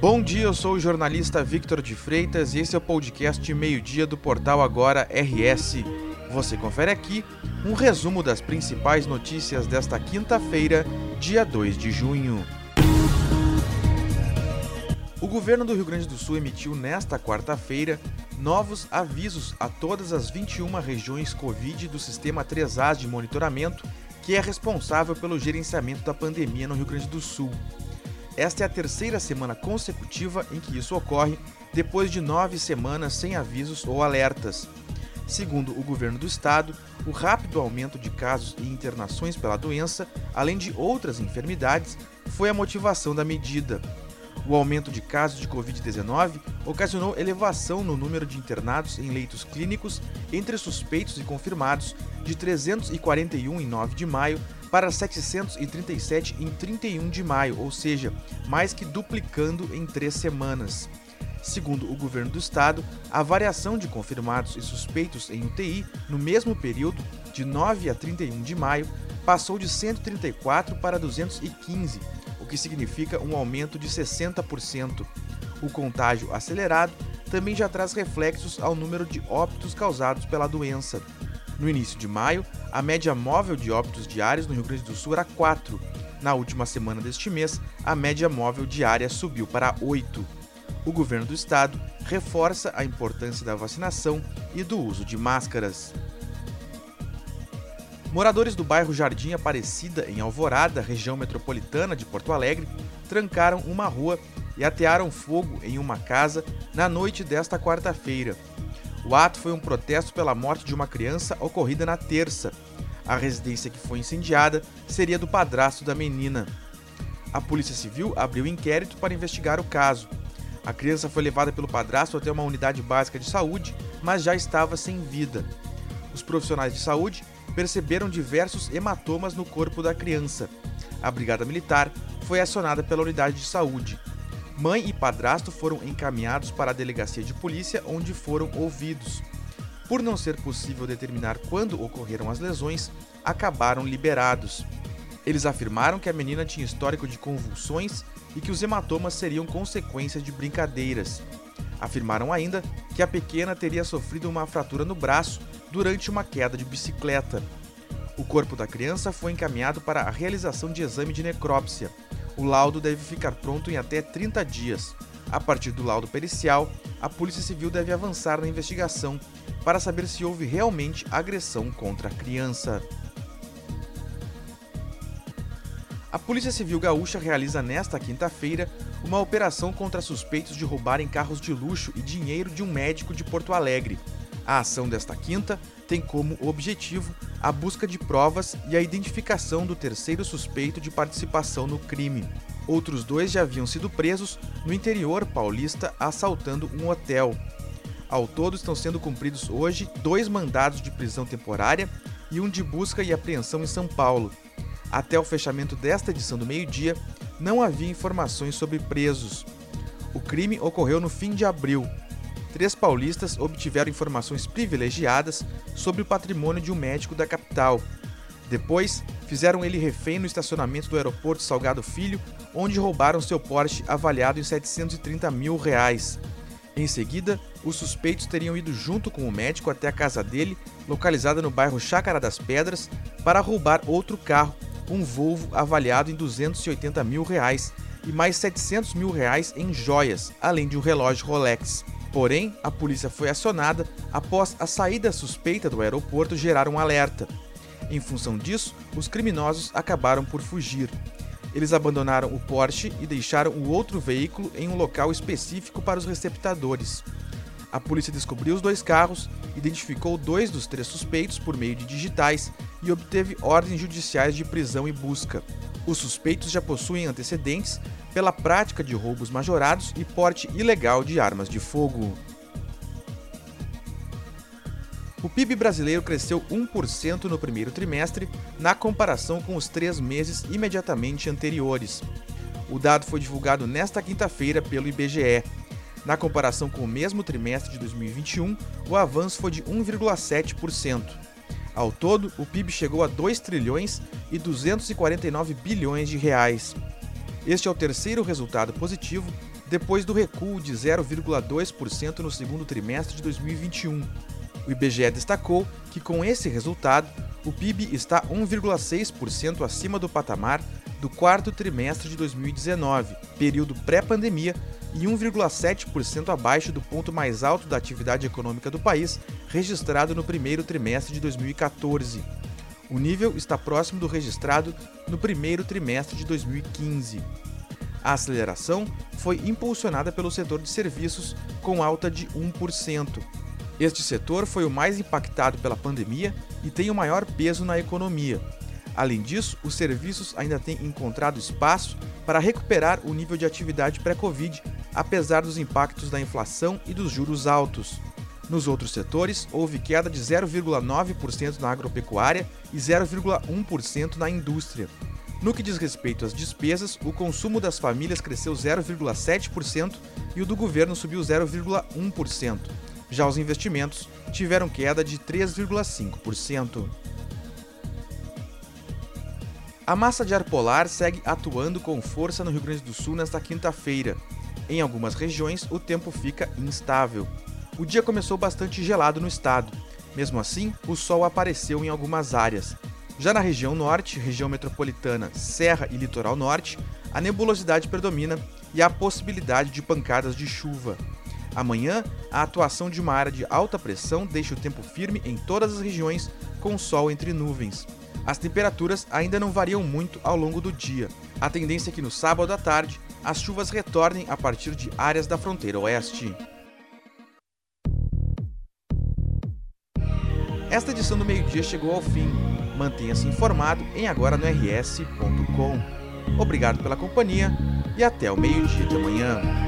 Bom dia, eu sou o jornalista Victor de Freitas e esse é o podcast Meio-Dia do portal Agora RS. Você confere aqui um resumo das principais notícias desta quinta-feira, dia 2 de junho. O governo do Rio Grande do Sul emitiu nesta quarta-feira novos avisos a todas as 21 regiões Covid do sistema 3A de monitoramento, que é responsável pelo gerenciamento da pandemia no Rio Grande do Sul. Esta é a terceira semana consecutiva em que isso ocorre, depois de nove semanas sem avisos ou alertas. Segundo o governo do estado, o rápido aumento de casos e internações pela doença, além de outras enfermidades, foi a motivação da medida. O aumento de casos de Covid-19 ocasionou elevação no número de internados em leitos clínicos entre suspeitos e confirmados de 341 em 9 de maio para 737 em 31 de maio, ou seja, mais que duplicando em três semanas. Segundo o governo do estado, a variação de confirmados e suspeitos em UTI no mesmo período, de 9 a 31 de maio, passou de 134 para 215, o que significa um aumento de 60%. O contágio acelerado também já traz reflexos ao número de óbitos causados pela doença. No início de maio, a média móvel de óbitos diários no Rio Grande do Sul era 4. Na última semana deste mês, a média móvel diária subiu para 8. O governo do estado reforça a importância da vacinação e do uso de máscaras. Moradores do bairro Jardim Aparecida, em Alvorada, região metropolitana de Porto Alegre, trancaram uma rua e atearam fogo em uma casa na noite desta quarta-feira. O ato foi um protesto pela morte de uma criança ocorrida na terça. A residência que foi incendiada seria do padrasto da menina. A Polícia Civil abriu inquérito para investigar o caso. A criança foi levada pelo padrasto até uma unidade básica de saúde, mas já estava sem vida. Os profissionais de saúde perceberam diversos hematomas no corpo da criança. A Brigada Militar foi acionada pela unidade de saúde. Mãe e padrasto foram encaminhados para a delegacia de polícia, onde foram ouvidos. Por não ser possível determinar quando ocorreram as lesões, acabaram liberados. Eles afirmaram que a menina tinha histórico de convulsões e que os hematomas seriam consequência de brincadeiras. Afirmaram ainda que a pequena teria sofrido uma fratura no braço durante uma queda de bicicleta. O corpo da criança foi encaminhado para a realização de exame de necrópsia. O laudo deve ficar pronto em até 30 dias. A partir do laudo pericial, a Polícia Civil deve avançar na investigação para saber se houve realmente agressão contra a criança. A Polícia Civil Gaúcha realiza nesta quinta-feira uma operação contra suspeitos de roubarem carros de luxo e dinheiro de um médico de Porto Alegre. A ação desta quinta tem como objetivo a busca de provas e a identificação do terceiro suspeito de participação no crime. Outros dois já haviam sido presos no interior paulista assaltando um hotel. Ao todo estão sendo cumpridos hoje dois mandados de prisão temporária e um de busca e apreensão em São Paulo. Até o fechamento desta edição do meio-dia, não havia informações sobre presos. O crime ocorreu no fim de abril, três paulistas obtiveram informações privilegiadas sobre o patrimônio de um médico da capital. Depois, fizeram ele refém no estacionamento do aeroporto Salgado Filho, onde roubaram seu Porsche avaliado em 730 mil reais. Em seguida, os suspeitos teriam ido junto com o médico até a casa dele, localizada no bairro Chácara das Pedras, para roubar outro carro, um Volvo avaliado em 280 mil reais e mais 700 mil reais em joias, além de um relógio Rolex. Porém, a polícia foi acionada após a saída suspeita do aeroporto gerar um alerta. Em função disso, os criminosos acabaram por fugir. Eles abandonaram o Porsche e deixaram o outro veículo em um local específico para os receptadores. A polícia descobriu os dois carros, identificou dois dos três suspeitos por meio de digitais e obteve ordens judiciais de prisão e busca. Os suspeitos já possuem antecedentes pela prática de roubos majorados e porte ilegal de armas de fogo. O PIB brasileiro cresceu 1% no primeiro trimestre, na comparação com os três meses imediatamente anteriores. O dado foi divulgado nesta quinta-feira pelo IBGE. Na comparação com o mesmo trimestre de 2021, o avanço foi de 1,7%. Ao todo, o PIB chegou a 2 trilhões e 249 bilhões de reais. Este é o terceiro resultado positivo depois do recuo de 0,2% no segundo trimestre de 2021. O IBGE destacou que, com esse resultado, o PIB está 1,6% acima do patamar do quarto trimestre de 2019, período pré-pandemia, e 1,7% abaixo do ponto mais alto da atividade econômica do país, registrado no primeiro trimestre de 2014. O nível está próximo do registrado no primeiro trimestre de 2015. A aceleração foi impulsionada pelo setor de serviços, com alta de 1%. Este setor foi o mais impactado pela pandemia e tem o maior peso na economia. Além disso, os serviços ainda têm encontrado espaço para recuperar o nível de atividade pré-Covid, apesar dos impactos da inflação e dos juros altos. Nos outros setores, houve queda de 0,9% na agropecuária e 0,1% na indústria. No que diz respeito às despesas, o consumo das famílias cresceu 0,7% e o do governo subiu 0,1%. Já os investimentos tiveram queda de 3,5%. A massa de ar polar segue atuando com força no Rio Grande do Sul nesta quinta-feira. Em algumas regiões, o tempo fica instável. O dia começou bastante gelado no estado. Mesmo assim, o sol apareceu em algumas áreas. Já na região norte, região metropolitana, serra e litoral norte, a nebulosidade predomina e há possibilidade de pancadas de chuva. Amanhã, a atuação de uma área de alta pressão deixa o tempo firme em todas as regiões, com sol entre nuvens. As temperaturas ainda não variam muito ao longo do dia. A tendência é que no sábado à tarde as chuvas retornem a partir de áreas da fronteira oeste. Esta edição do meio-dia chegou ao fim. Mantenha-se informado em agora no rs.com. Obrigado pela companhia e até o meio-dia de amanhã.